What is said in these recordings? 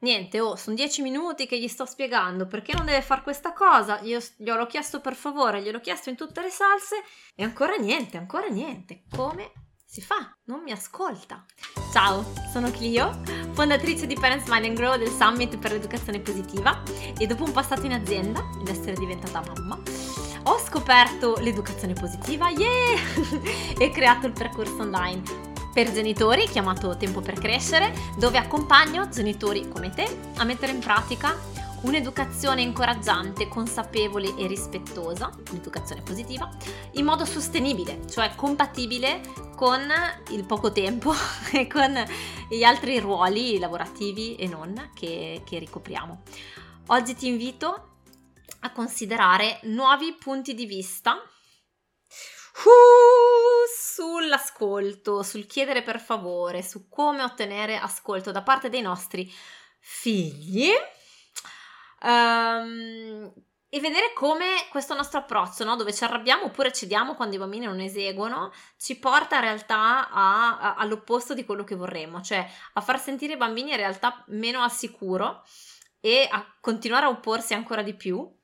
Niente, oh, sono dieci minuti che gli sto spiegando perché non deve fare questa cosa. Io gliel'ho chiesto per favore, gliel'ho chiesto in tutte le salse e ancora niente, ancora niente. Come si fa? Non mi ascolta. Ciao, sono Clio, fondatrice di Parents Mind and Grow del Summit per l'educazione positiva e dopo un passato in azienda, ed essere diventata mamma, ho scoperto l'educazione positiva, yeah! e creato il percorso online per genitori chiamato Tempo per Crescere, dove accompagno genitori come te a mettere in pratica un'educazione incoraggiante, consapevole e rispettosa, un'educazione positiva, in modo sostenibile, cioè compatibile con il poco tempo e con gli altri ruoli lavorativi e non che, che ricopriamo. Oggi ti invito a considerare nuovi punti di vista Uh, sull'ascolto, sul chiedere per favore, su come ottenere ascolto da parte dei nostri figli. Um, e vedere come questo nostro approccio, no? dove ci arrabbiamo oppure cediamo quando i bambini non eseguono, ci porta in realtà a, a, all'opposto di quello che vorremmo, cioè a far sentire i bambini in realtà meno al sicuro e a continuare a opporsi ancora di più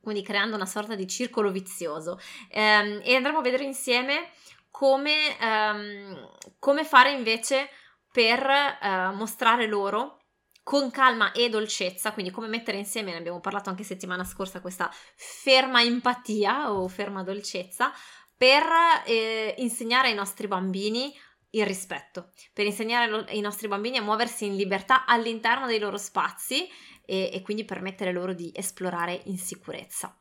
quindi creando una sorta di circolo vizioso. Um, e andremo a vedere insieme come, um, come fare invece per uh, mostrare loro con calma e dolcezza, quindi come mettere insieme, ne abbiamo parlato anche settimana scorsa, questa ferma empatia o ferma dolcezza per eh, insegnare ai nostri bambini il rispetto, per insegnare ai nostri bambini a muoversi in libertà all'interno dei loro spazi e, e quindi permettere loro di esplorare in sicurezza.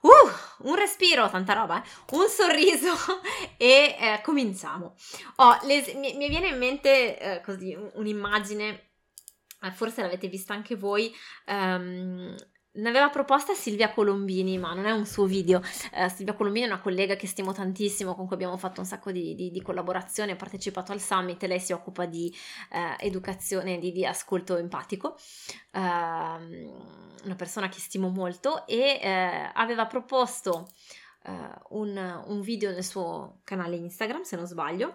Uh, un respiro, tanta roba, eh? un sorriso e eh, cominciamo. Oh, le, mi, mi, viene in mente eh, così un'immagine, eh, forse l'avete vista anche voi, um, ne aveva proposta Silvia Colombini, ma non è un suo video. Uh, Silvia Colombini è una collega che stimo tantissimo, con cui abbiamo fatto un sacco di, di, di collaborazione, ha partecipato al summit lei si occupa di uh, educazione, di, di, ascolto empatico. Uh, una persona che stimo molto e aveva proposto un, un video nel suo canale Instagram, se non sbaglio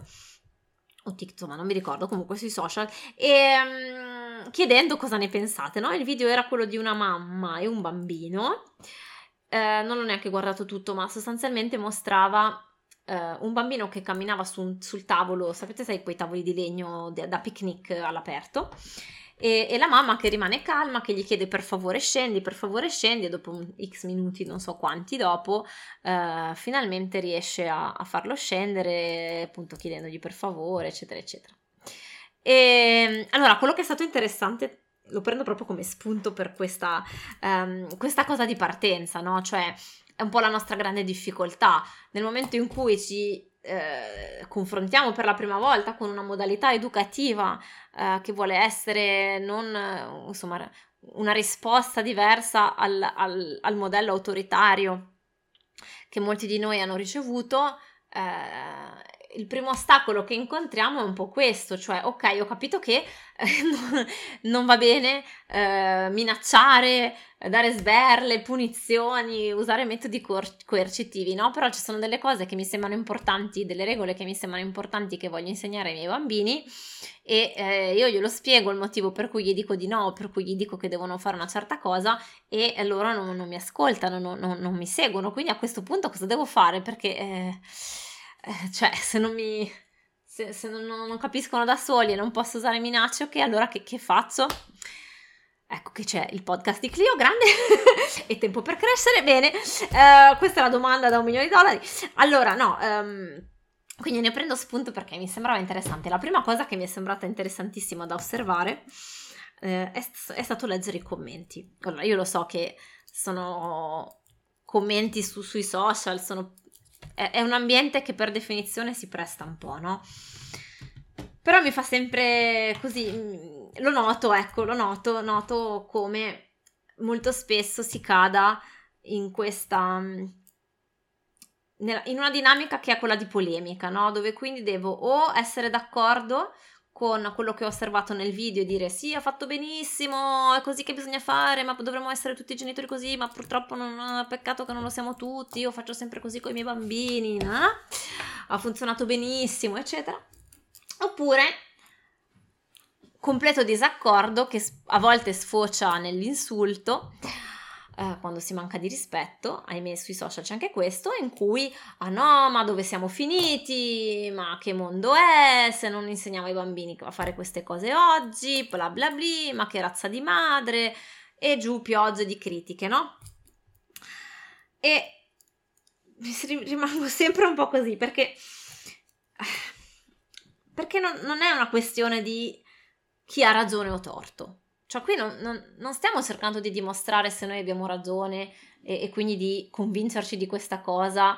o TikTok, ma non mi ricordo, comunque sui social, e um, chiedendo cosa ne pensate, no? Il video era quello di una mamma e un bambino, eh, non l'ho neanche guardato tutto, ma sostanzialmente mostrava eh, un bambino che camminava su, sul tavolo, sapete, sai, quei tavoli di legno da picnic all'aperto, e, e, la mamma che rimane calma, che gli chiede per favore scendi, per favore scendi e dopo un x minuti, non so quanti dopo, eh, finalmente riesce a, a, farlo scendere, appunto chiedendogli per favore, eccetera, eccetera. E allora, quello che è stato interessante lo prendo proprio come spunto per questa, um, questa cosa di partenza, no? Cioè, è un po' la nostra grande difficoltà. Nel momento in cui ci eh, confrontiamo per la prima volta con una modalità educativa eh, che vuole essere non, insomma, una risposta diversa al, al, al, modello autoritario che molti di noi hanno ricevuto, eh, il primo ostacolo che incontriamo è un po' questo, cioè ok, ho capito che eh, non, non, va bene eh, minacciare, dare sberle, punizioni, usare metodi coer- coercitivi, no? Però ci sono delle cose che mi sembrano importanti, delle regole che mi sembrano importanti che voglio insegnare ai miei bambini e eh, io glielo spiego il motivo per cui gli dico di no, per cui gli dico che devono fare una certa cosa e loro non, non mi ascoltano, non, non, mi seguono, quindi a questo punto cosa devo fare? Perché eh, eh, cioè, se non mi... Se, se non, non, capiscono da soli e non posso usare minacce, ok, allora che, che faccio? Ecco che c'è il podcast di Clio, grande, e tempo per crescere, bene, uh, questa è la domanda da un milione di dollari. Allora, no, um, quindi ne prendo spunto perché mi sembrava interessante. La prima cosa che mi è sembrata interessantissima da osservare eh, è, è, stato leggere i commenti. Allora, io lo so che sono commenti su, sui social, sono è, un ambiente che per definizione si presta un po', no? Però mi fa sempre così, mm, lo noto, ecco, lo noto, noto come molto spesso si cada in questa, mm, in una dinamica che è quella di polemica, no? Dove quindi devo o essere d'accordo con quello che ho osservato nel video e dire sì, ha fatto benissimo, è così che bisogna fare, ma dovremmo essere tutti genitori così, ma purtroppo non peccato che non lo siamo tutti, io faccio sempre così con i miei bambini, no? ha funzionato benissimo, eccetera. Oppure completo disaccordo che a volte sfocia nell'insulto. Eh, quando si manca di rispetto, ahimè sui social c'è anche questo, in cui, ah no, ma dove siamo finiti? Ma che mondo è? Se non insegniamo ai bambini a fare queste cose oggi, bla bla bla, ma che razza di madre, e giù piogge di critiche, no? E rimango sempre un po' così perché perché non, non, è una questione di chi ha ragione o torto. Cioè qui non, non, non stiamo cercando di dimostrare se noi abbiamo ragione e, e quindi di convincerci di questa cosa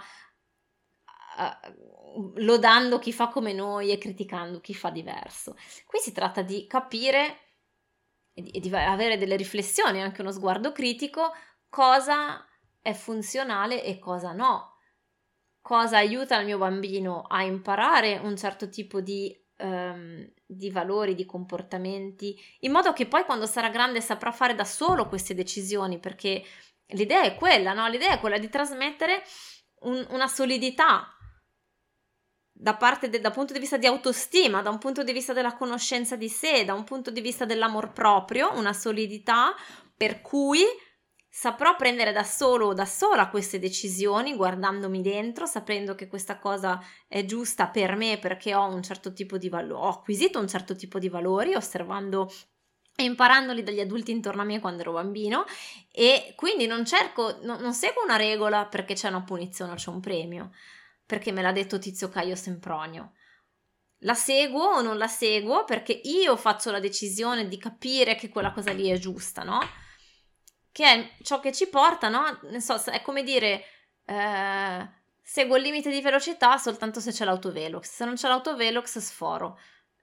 uh, lodando chi fa come noi e criticando chi fa diverso. Qui si tratta di capire e di, e di avere delle riflessioni, anche uno sguardo critico, cosa è funzionale e cosa no cosa aiuta il mio bambino a imparare un certo tipo di, um, di valori, di comportamenti, in modo che poi quando sarà grande saprà fare da solo queste decisioni, perché l'idea è quella, no? L'idea è quella di trasmettere un, una solidità da parte de, dal punto di vista di autostima, da un punto di vista della conoscenza di sé, da un punto di vista dell'amor proprio, una solidità per cui saprò prendere da solo o da sola queste decisioni guardandomi dentro, sapendo che questa cosa è giusta per me perché ho un certo tipo di valore, ho acquisito un certo tipo di valori osservando e imparandoli dagli adulti intorno a me quando ero bambino e quindi non cerco, no, non seguo una regola perché c'è una punizione o c'è un premio, perché me l'ha detto Tizio Caio Sempronio. La seguo o non la seguo perché io faccio la decisione di capire che quella cosa lì è giusta, no? Che è ciò che ci porta, no? Ne so, è come dire, eh, seguo il limite di velocità soltanto se c'è l'autovelox, se non c'è l'autovelox sforo.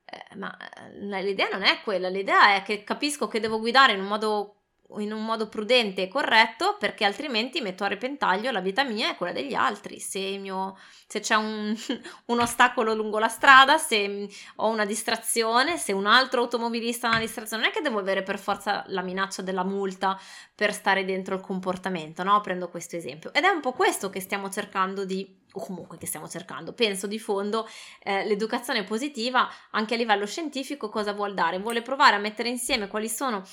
Eh, ma eh, l'idea non è quella, l'idea è che capisco che devo guidare in un modo in un modo prudente e corretto perché altrimenti metto a repentaglio la vita mia e quella degli altri. Se, mio, se c'è un, un, ostacolo lungo la strada, se ho una distrazione, se un altro automobilista ha una distrazione, non è che devo avere per forza la minaccia della multa per stare dentro il comportamento, no? Prendo questo esempio. Ed è un po' questo che stiamo cercando di o comunque che stiamo cercando. Penso di fondo eh, l'educazione positiva anche a livello scientifico cosa vuol dare? Vuole provare a mettere insieme quali sono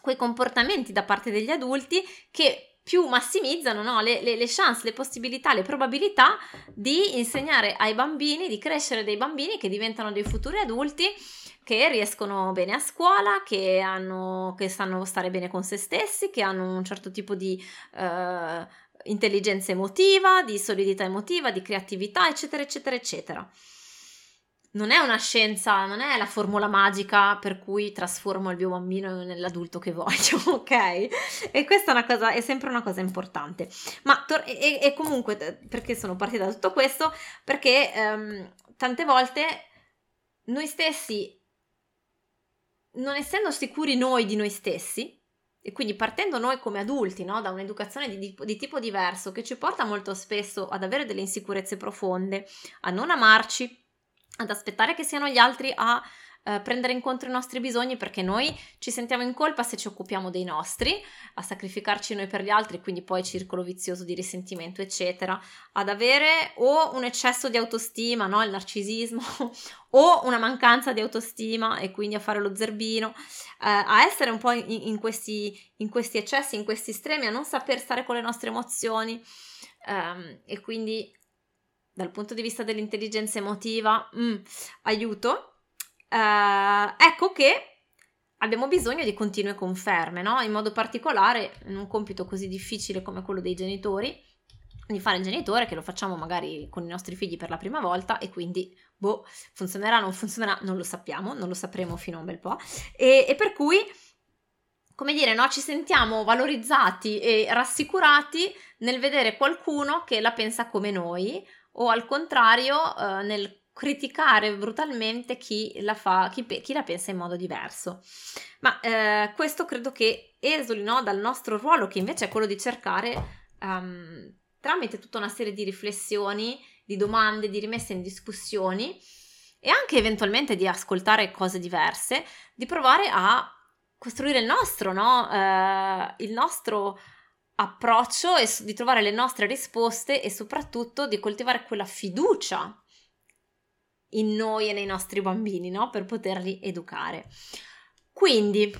quei comportamenti da parte degli adulti che più massimizzano no? le, le, le, chance, le possibilità, le probabilità di insegnare ai bambini, di crescere dei bambini che diventano dei futuri adulti che riescono bene a scuola, che, hanno, che sanno stare bene con se stessi, che hanno un certo tipo di uh, intelligenza emotiva, di solidità emotiva, di creatività, eccetera, eccetera, eccetera non è una scienza, non è la formula magica per cui trasformo il mio bambino nell'adulto che voglio, ok? E questa è una cosa, è sempre una cosa importante. Ma tor- e, e, comunque, perché sono partita da tutto questo? Perché um, tante volte noi stessi, non essendo sicuri noi di noi stessi, e quindi partendo noi come adulti no? da un'educazione di, di, tipo diverso che ci porta molto spesso ad avere delle insicurezze profonde, a non amarci, ad aspettare che siano gli altri a eh, prendere incontro i nostri bisogni perché noi ci sentiamo in colpa se ci occupiamo dei nostri, a sacrificarci noi per gli altri, quindi poi circolo vizioso di risentimento, eccetera, ad avere o un eccesso di autostima, no? il narcisismo, o una mancanza di autostima e quindi a fare lo zerbino, eh, a essere un po' in, in, questi, in, questi, eccessi, in questi estremi, a non saper stare con le nostre emozioni ehm, e quindi dal punto di vista dell'intelligenza emotiva, mm, aiuto, eh, ecco che abbiamo bisogno di continue conferme, no? In modo particolare in un compito così difficile come quello dei genitori, di fare il genitore, che lo facciamo magari con i nostri figli per la prima volta e quindi, boh, funzionerà, o non funzionerà, non lo sappiamo, non lo sapremo fino a un bel po'. E, e per cui, come dire, no, ci sentiamo valorizzati e rassicurati nel vedere qualcuno che la pensa come noi o al contrario eh, nel criticare brutalmente chi la, fa, chi, chi, la pensa in modo diverso. Ma eh, questo credo che esuli no, dal nostro ruolo, che invece è quello di cercare, um, tramite tutta una serie di riflessioni, di domande, di rimesse in discussioni e anche eventualmente di ascoltare cose diverse, di provare a costruire il nostro, no? Uh, il nostro approccio e di trovare le nostre risposte e soprattutto di coltivare quella fiducia in noi e nei nostri bambini, no? Per poterli educare. Quindi,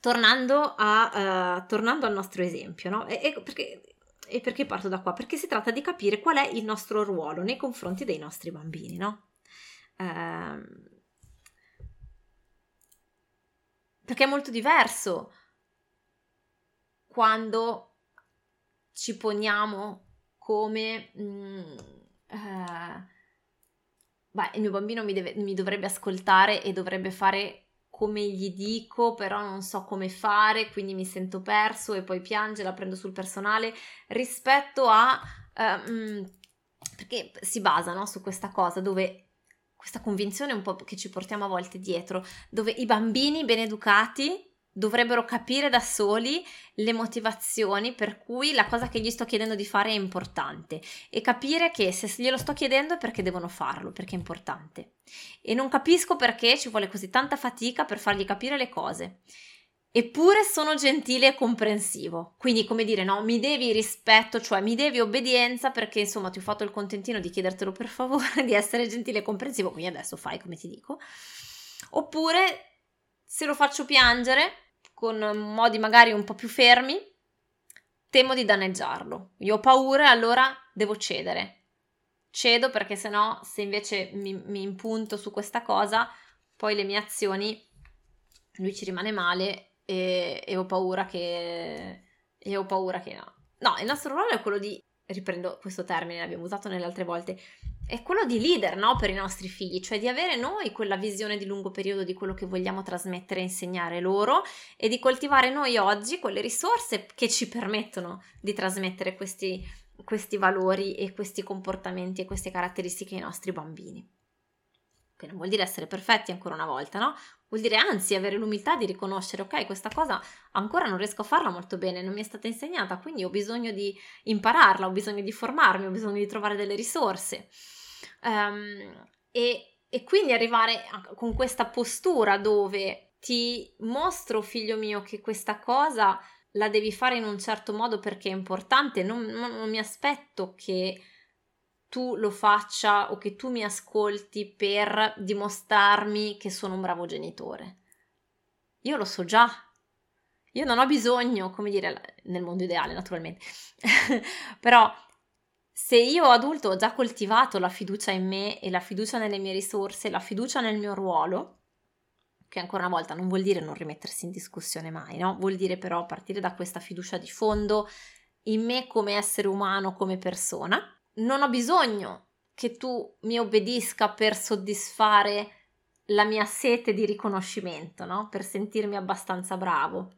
tornando, a, uh, tornando al nostro esempio, no? E, e, perché, e, perché, parto da qua? Perché si tratta di capire qual è il nostro ruolo nei confronti dei nostri bambini, no? Uh, perché è molto diverso quando ci poniamo come... Mm, uh, beh, il mio bambino mi, deve, mi dovrebbe ascoltare e dovrebbe fare come gli dico, però non so come fare, quindi mi sento perso e poi piange, la prendo sul personale, rispetto a... Uh, perché si basa no, su questa cosa dove questa convinzione un po' che ci portiamo a volte dietro, dove i bambini ben educati dovrebbero capire da soli le motivazioni per cui la cosa che gli sto chiedendo di fare è importante e capire che se glielo sto chiedendo è perché devono farlo, perché è importante. E non capisco perché ci vuole così tanta fatica per fargli capire le cose. Eppure sono gentile e comprensivo. Quindi, come dire, no, mi devi rispetto, cioè mi devi obbedienza perché insomma ti ho fatto il contentino di chiedertelo per favore, di essere gentile e comprensivo, quindi adesso fai come ti dico. Oppure se lo faccio piangere, con modi magari un po' più fermi, temo di danneggiarlo. Io ho paura e allora devo cedere. Cedo perché sennò se invece mi, mi impunto su questa cosa, poi le mie azioni, lui ci rimane male e, e ho paura che... E ho paura che no. No, il nostro ruolo è quello di riprendo questo termine, l'abbiamo usato nelle altre volte, è quello di leader no? per i nostri figli, cioè di avere noi quella visione di lungo periodo di quello che vogliamo trasmettere e insegnare loro e di coltivare noi oggi quelle risorse che ci permettono di trasmettere questi, questi valori e questi comportamenti e queste caratteristiche ai nostri bambini che non vuol dire essere perfetti ancora una volta, no? Vuol dire anzi avere l'umiltà di riconoscere, ok, questa cosa ancora non riesco a farla molto bene, non mi è stata insegnata, quindi ho bisogno di impararla, ho bisogno di formarmi, ho bisogno di trovare delle risorse. Um, e, e quindi arrivare a, con questa postura dove ti mostro, figlio mio, che questa cosa la devi fare in un certo modo perché è importante, non, non, non mi aspetto che tu lo faccia o che tu mi ascolti per dimostrarmi che sono un bravo genitore. Io lo so già. Io non ho bisogno, come dire, nel mondo ideale naturalmente, però se io adulto ho già coltivato la fiducia in me e la fiducia nelle mie risorse, la fiducia nel mio ruolo, che ancora una volta non vuol dire non rimettersi in discussione mai, no? Vuol dire però partire da questa fiducia di fondo in me come essere umano, come persona, non ho bisogno che tu mi obbedisca per soddisfare la mia sete di riconoscimento, no? Per sentirmi abbastanza bravo.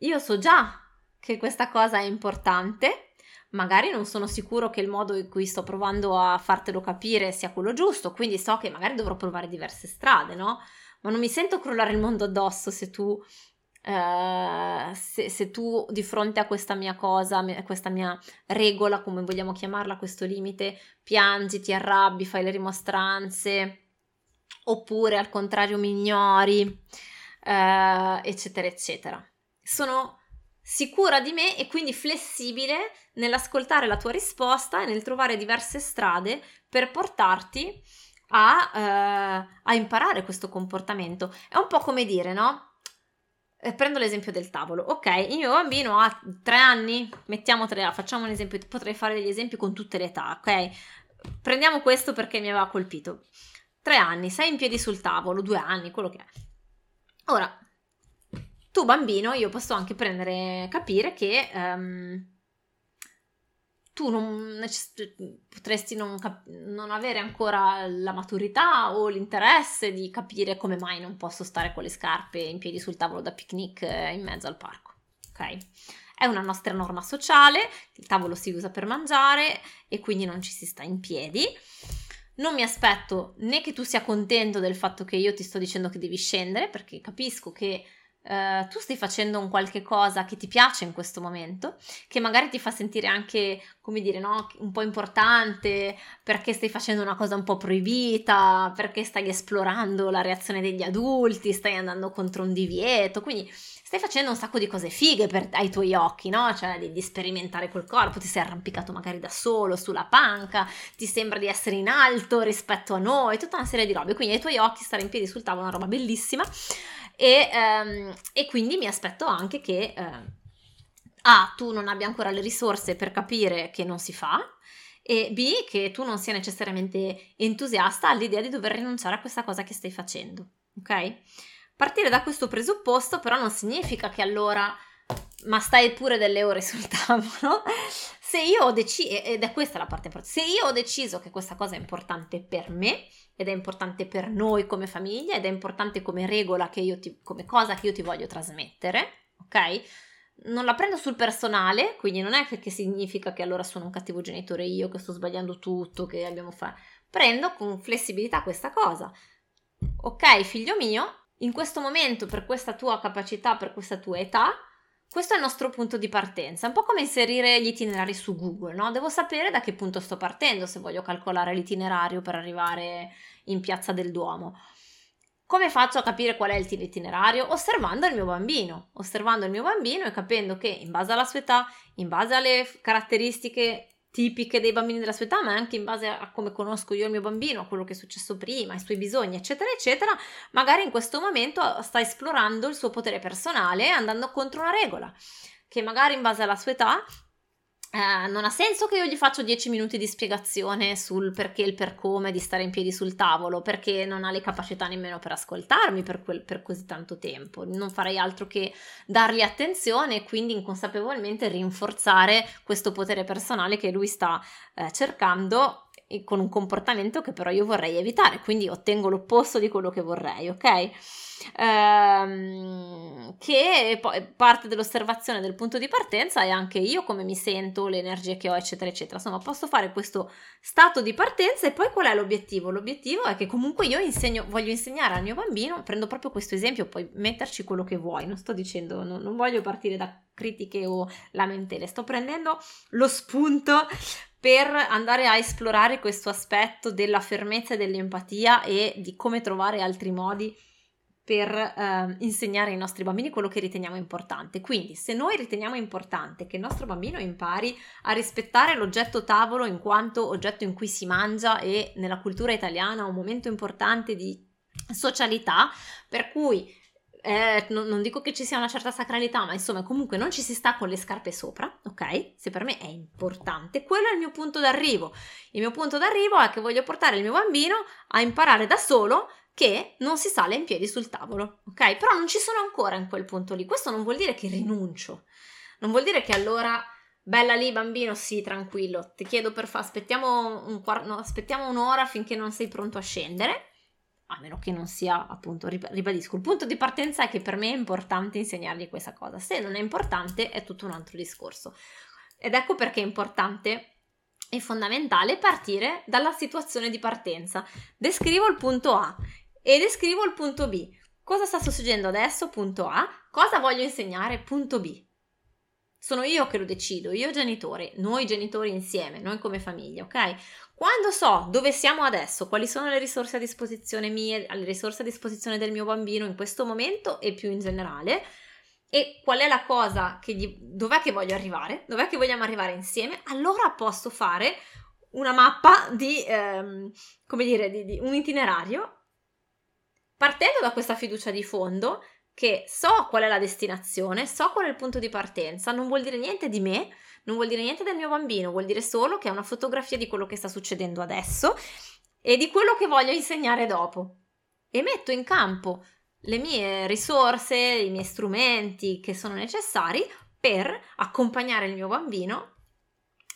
Io so già che questa cosa è importante, magari non sono sicuro che il modo in cui sto provando a fartelo capire sia quello giusto, quindi so che magari dovrò provare diverse strade, no? Ma non mi sento crollare il mondo addosso se tu Uh, se, se, tu di fronte a questa mia cosa, a questa mia regola, come vogliamo chiamarla, questo limite, piangi, ti arrabbi, fai le rimostranze, oppure al contrario mi ignori, uh, eccetera, eccetera. Sono sicura di me e quindi flessibile nell'ascoltare la tua risposta e nel trovare diverse strade per portarti a, uh, a imparare questo comportamento. È un po' come dire, no? Eh, prendo l'esempio del tavolo. Ok, il mio bambino ha tre anni, mettiamo tre, facciamo un esempio, potrei fare degli esempi con tutte le età, ok? Prendiamo questo perché mi aveva colpito. Tre anni, sei in piedi sul tavolo, due anni, quello che è. Ora, tu bambino, io posso anche prendere, capire che um, tu non, potresti non, cap- non, avere ancora la maturità o l'interesse di capire come mai non posso stare con le scarpe in piedi sul tavolo da picnic eh, in mezzo al parco. Ok? È una nostra norma sociale, il tavolo si usa per mangiare e quindi non ci si sta in piedi. Non mi aspetto né che tu sia contento del fatto che io ti sto dicendo che devi scendere, perché capisco che Uh, tu stai facendo un qualche cosa che ti piace in questo momento, che magari ti fa sentire anche, come dire, no, un po' importante, perché stai facendo una cosa un po' proibita, perché stai esplorando la reazione degli adulti, stai andando contro un divieto, quindi stai facendo un sacco di cose fighe per, ai tuoi occhi, no? Cioè di, di, sperimentare col corpo, ti sei arrampicato magari da solo sulla panca, ti sembra di essere in alto rispetto a noi, tutta una serie di robe. Quindi ai tuoi occhi stare in piedi sul tavolo è una roba bellissima e, um, e quindi mi aspetto anche che uh, A, tu non abbia ancora le risorse per capire che non si fa, e B, che tu non sia necessariamente entusiasta all'idea di dover rinunciare a questa cosa che stai facendo, ok? Partire da questo presupposto però non significa che allora ma stai pure delle ore sul tavolo. Se io ho deciso, ed è questa la parte importante, se io ho deciso che questa cosa è importante per me, ed è importante per noi come famiglia, ed è importante come regola che io ti, come cosa che io ti voglio trasmettere, ok? Non la prendo sul personale, quindi non è che significa che allora sono un cattivo genitore io, che sto sbagliando tutto, che abbiamo fatto. Prendo con flessibilità questa cosa. Ok, figlio mio, in questo momento, per questa tua capacità, per questa tua età, questo è il nostro punto di partenza, un po' come inserire gli itinerari su Google, no? Devo sapere da che punto sto partendo se voglio calcolare l'itinerario per arrivare in Piazza del Duomo. Come faccio a capire qual è l'itinerario? Osservando il mio bambino, osservando il mio bambino e capendo che in base alla sua età, in base alle caratteristiche tipiche dei bambini della sua età, ma anche in base a come conosco io il mio bambino, a quello che è successo prima, ai suoi bisogni, eccetera, eccetera, magari in questo momento sta esplorando il suo potere personale andando contro una regola, che magari in base alla sua età eh, non ha senso che io gli faccio 10 minuti di spiegazione sul perché e il per come di stare in piedi sul tavolo, perché non ha le capacità nemmeno per ascoltarmi per, quel, per così tanto tempo. Non farei altro che dargli attenzione e quindi inconsapevolmente rinforzare questo potere personale che lui sta eh, cercando con un comportamento che però io vorrei evitare, quindi ottengo l'opposto di quello che vorrei, ok? Ehm, che poi parte dell'osservazione del punto di partenza e anche io come mi sento, le energie che ho, eccetera, eccetera. Insomma, posso fare questo stato di partenza e poi qual è l'obiettivo? L'obiettivo è che comunque io insegno, voglio insegnare al mio bambino, prendo proprio questo esempio, puoi metterci quello che vuoi, non sto dicendo, non, non voglio partire da critiche o lamentele, sto prendendo lo spunto per andare a esplorare questo aspetto della fermezza e dell'empatia e di come trovare altri modi per eh, insegnare ai nostri bambini quello che riteniamo importante. Quindi, se noi riteniamo importante che il nostro bambino impari a rispettare l'oggetto tavolo in quanto oggetto in cui si mangia e nella cultura italiana un momento importante di socialità, per cui eh, non, non, dico che ci sia una certa sacralità, ma insomma comunque non ci si sta con le scarpe sopra, ok? Se per me è importante, quello è il mio punto d'arrivo. Il mio punto d'arrivo è che voglio portare il mio bambino a imparare da solo che non si sale in piedi sul tavolo, ok? Però non ci sono ancora in quel punto lì. Questo non vuol dire che rinuncio. Non vuol dire che allora bella lì bambino, sì, tranquillo. Ti chiedo per fa aspettiamo, un quart- no, aspettiamo un'ora finché non sei pronto a scendere a meno che non sia appunto, ribadisco, il punto di partenza è che per me è importante insegnargli questa cosa, se non è importante è tutto un altro discorso. Ed ecco perché è importante e fondamentale partire dalla situazione di partenza. Descrivo il punto A e descrivo il punto B. Cosa sta succedendo adesso? Punto A. Cosa voglio insegnare? Punto B. Sono io che lo decido, io genitore, noi genitori insieme, noi come famiglia, ok? Quando so dove siamo adesso, quali sono le risorse a disposizione mie, le risorse a disposizione del mio bambino in questo momento e più in generale, e qual è la cosa che gli, dov'è che voglio arrivare, dov'è che vogliamo arrivare insieme, allora posso fare una mappa di, ehm, come dire, di, di un itinerario partendo da questa fiducia di fondo che so qual è la destinazione, so qual è il punto di partenza, non vuol dire niente di me, non vuol dire niente del mio bambino, vuol dire solo che è una fotografia di quello che sta succedendo adesso e di quello che voglio insegnare dopo. E metto in campo le mie risorse, i miei strumenti che sono necessari per accompagnare il mio bambino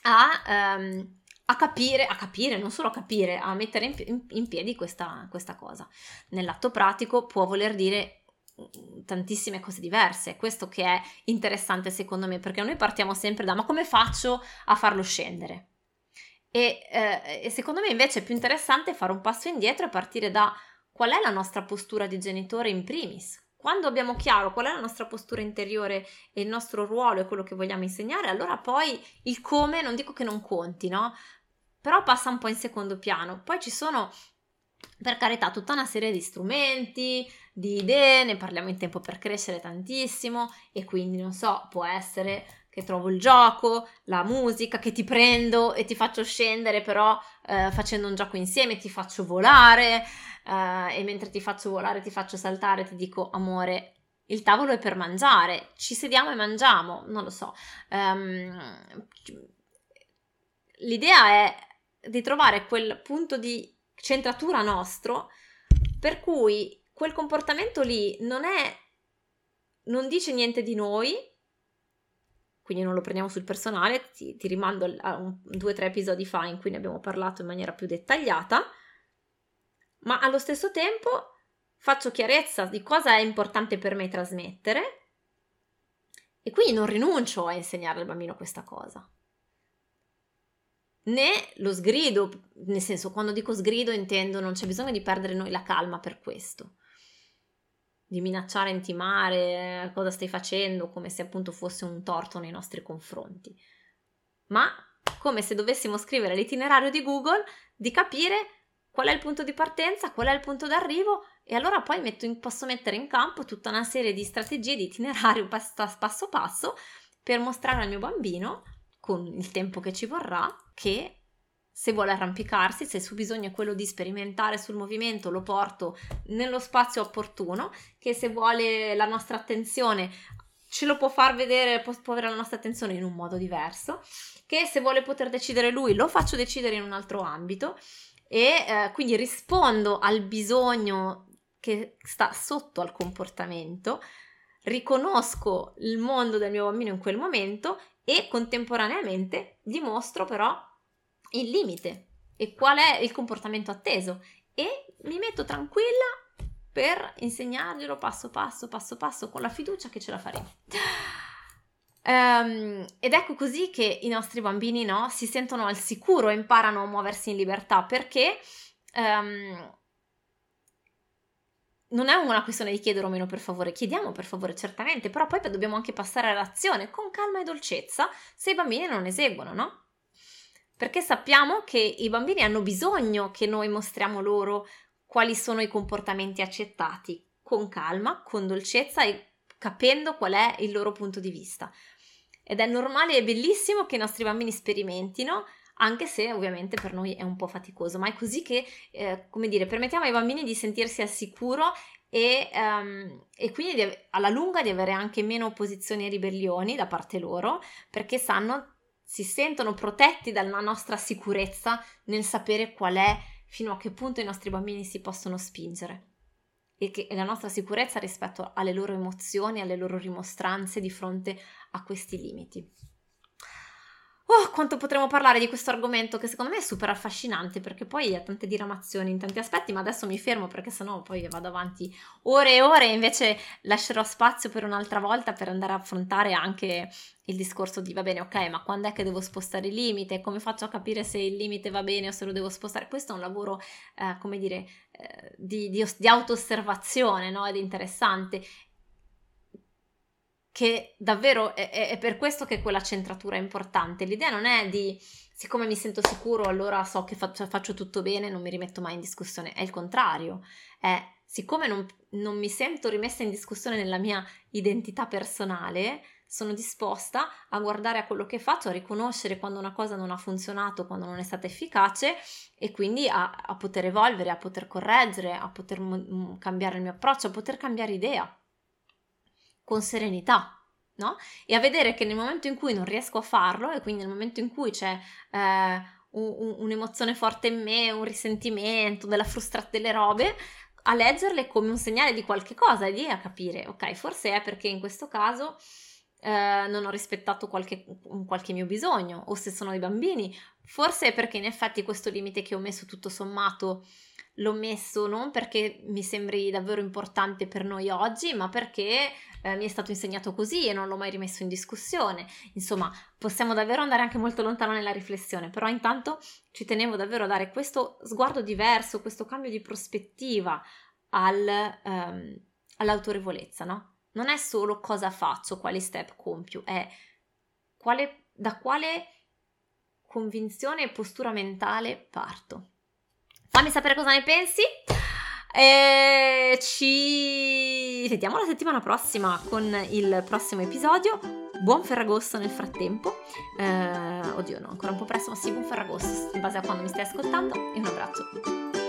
a, um, a capire, a capire, non solo a capire, a mettere in, in piedi questa, questa cosa. Nell'atto pratico può voler dire tantissime cose diverse. Questo che è interessante secondo me, perché noi partiamo sempre da ma come faccio a farlo scendere? E, eh, e secondo me invece è più interessante fare un passo indietro e partire da qual è la nostra postura di genitore in primis. quando abbiamo chiaro qual è la nostra postura interiore e il nostro ruolo e quello che vogliamo insegnare, allora poi il come non dico che non conti, no? Però passa un po' in secondo piano. Poi ci sono per carità tutta una serie di strumenti, di idee, ne parliamo in tempo per crescere tantissimo e quindi non so, può essere che trovo il gioco, la musica, che ti prendo e ti faccio scendere, però eh, facendo un gioco insieme ti faccio volare eh, e mentre ti faccio volare ti faccio saltare, ti dico amore, il tavolo è per mangiare, ci sediamo e mangiamo, non lo so. Um, l'idea è di trovare quel punto di centratura nostro per cui quel comportamento lì non è non dice niente di noi quindi non lo prendiamo sul personale, ti, ti rimando a un, due o tre episodi fa in cui ne abbiamo parlato in maniera più dettagliata, ma allo stesso tempo faccio chiarezza di cosa è importante per me trasmettere e quindi non rinuncio a insegnare al bambino questa cosa. Né lo sgrido, nel senso quando dico sgrido intendo non c'è bisogno di perdere noi la calma per questo. Di minacciare, intimare cosa stai facendo, come se appunto fosse un torto nei nostri confronti, ma come se dovessimo scrivere l'itinerario di Google, di capire qual è il punto di partenza, qual è il punto d'arrivo e allora poi in, posso mettere in campo tutta una serie di strategie di itinerario passo passo per mostrare al mio bambino, con il tempo che ci vorrà, che se vuole arrampicarsi, se il suo bisogno è quello di sperimentare sul movimento, lo porto nello spazio opportuno, che se vuole la nostra attenzione ce lo può far vedere, può, può avere la nostra attenzione in un modo diverso, che se vuole poter decidere lui, lo faccio decidere in un altro ambito e eh, quindi rispondo al bisogno che sta sotto al comportamento, riconosco il mondo del mio bambino in quel momento e contemporaneamente dimostro però il limite e qual è il comportamento atteso e mi metto tranquilla per insegnarglielo passo passo, passo passo, con la fiducia che ce la faremo. Um, ed ecco così che i nostri bambini no, si sentono al sicuro e imparano a muoversi in libertà perché um, non è una questione di chiedere o meno per favore, chiediamo per favore certamente, però poi dobbiamo anche passare all'azione con calma e dolcezza se i bambini non eseguono, no? perché sappiamo che i bambini hanno bisogno che noi mostriamo loro quali sono i comportamenti accettati, con calma, con dolcezza e capendo qual è il loro punto di vista. Ed è normale e bellissimo che i nostri bambini sperimentino, anche se ovviamente per noi è un po' faticoso, ma è così che, eh, come dire, permettiamo ai bambini di sentirsi al sicuro e, um, e quindi di, alla lunga di avere anche meno opposizioni e ribellioni da parte loro, perché sanno si sentono protetti dalla nostra sicurezza nel sapere qual è, fino a che punto i nostri bambini si possono spingere e, che, e la nostra sicurezza rispetto alle loro emozioni, alle loro rimostranze di fronte a questi limiti. Oh, quanto potremmo parlare di questo argomento che secondo me è super affascinante perché poi ha tante diramazioni in tanti aspetti, ma adesso mi fermo perché sennò poi vado avanti ore e ore e invece lascerò spazio per un'altra volta per andare a affrontare anche il discorso di va bene, ok, ma quando è che devo spostare il limite? Come faccio a capire se il limite va bene o se lo devo spostare? Questo è un lavoro, eh, come dire, eh, di, di, di auto-osservazione, no? Ed interessante che davvero è, è, per questo che quella centratura è importante. L'idea non è di siccome mi sento sicuro, allora so che faccio, faccio tutto bene, non mi rimetto mai in discussione. È il contrario. È siccome non, non mi sento rimessa in discussione nella mia identità personale, sono disposta a guardare a quello che faccio, a riconoscere quando una cosa non ha funzionato, quando non è stata efficace e quindi a, a poter evolvere, a poter correggere, a poter m- cambiare il mio approccio, a poter cambiare idea con serenità. No? E a vedere che nel momento in cui non riesco a farlo, e quindi nel momento in cui c'è eh, un, un'emozione forte in me, un risentimento, della frustrazione delle robe, a leggerle come un segnale di qualche cosa e lì a capire, ok, forse è perché in questo caso eh, non ho rispettato qualche, qualche mio bisogno, o se sono i bambini, forse è perché in effetti questo limite che ho messo tutto sommato l'ho messo non perché mi sembri davvero importante per noi oggi, ma perché eh, mi è stato insegnato così e non l'ho mai rimesso in discussione. Insomma, possiamo davvero andare anche molto lontano nella riflessione, però intanto ci tenevo davvero a dare questo sguardo diverso, questo cambio di prospettiva al, um, all'autorevolezza, no? Non è solo cosa faccio, quali step compio, è quale, da quale convinzione e postura mentale parto. Fammi sapere cosa ne pensi. E ci vediamo la settimana prossima con il prossimo episodio. Buon Ferragosto nel frattempo. Eh, oddio, no, ancora un po' presto, ma sì, buon Ferragosto in base a quando mi stai ascoltando. E un abbraccio.